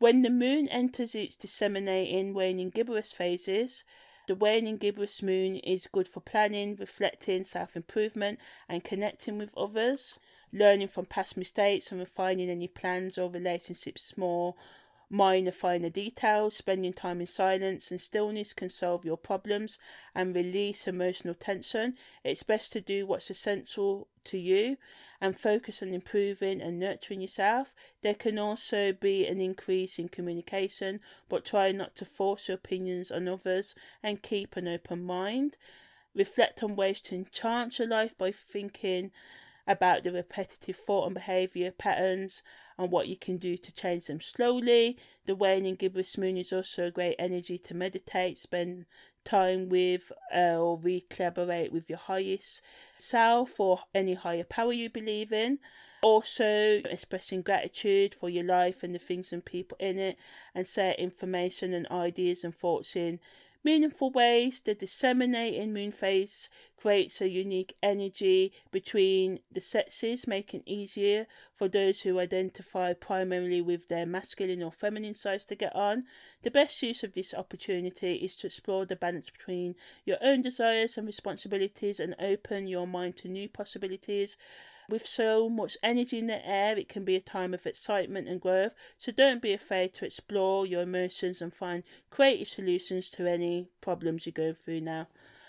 When the moon enters its disseminating, waning gibbous phases, the waning gibbous moon is good for planning, reflecting, self improvement, and connecting with others, learning from past mistakes and refining any plans or relationships more minor finer details spending time in silence and stillness can solve your problems and release emotional tension. It's best to do what's essential to you and focus on improving and nurturing yourself. There can also be an increase in communication but try not to force your opinions on others and keep an open mind. Reflect on ways to enchant your life by thinking about the repetitive thought and behaviour patterns and what you can do to change them slowly. The waning gibbous moon is also a great energy to meditate, spend time with, uh, or re collaborate with your highest self or any higher power you believe in. Also, expressing gratitude for your life and the things and people in it, and set information and ideas and thoughts in meaningful ways. The disseminating moon phase creates a unique energy between the sexes, making easier for those who identify primarily with their masculine or feminine sides to get on. The best use of this opportunity is to explore the balance between your own desires and responsibilities and open your mind to new possibilities. With so much energy in the air, it can be a time of excitement and growth. So don't be afraid to explore your emotions and find creative solutions to any problems you're going through now.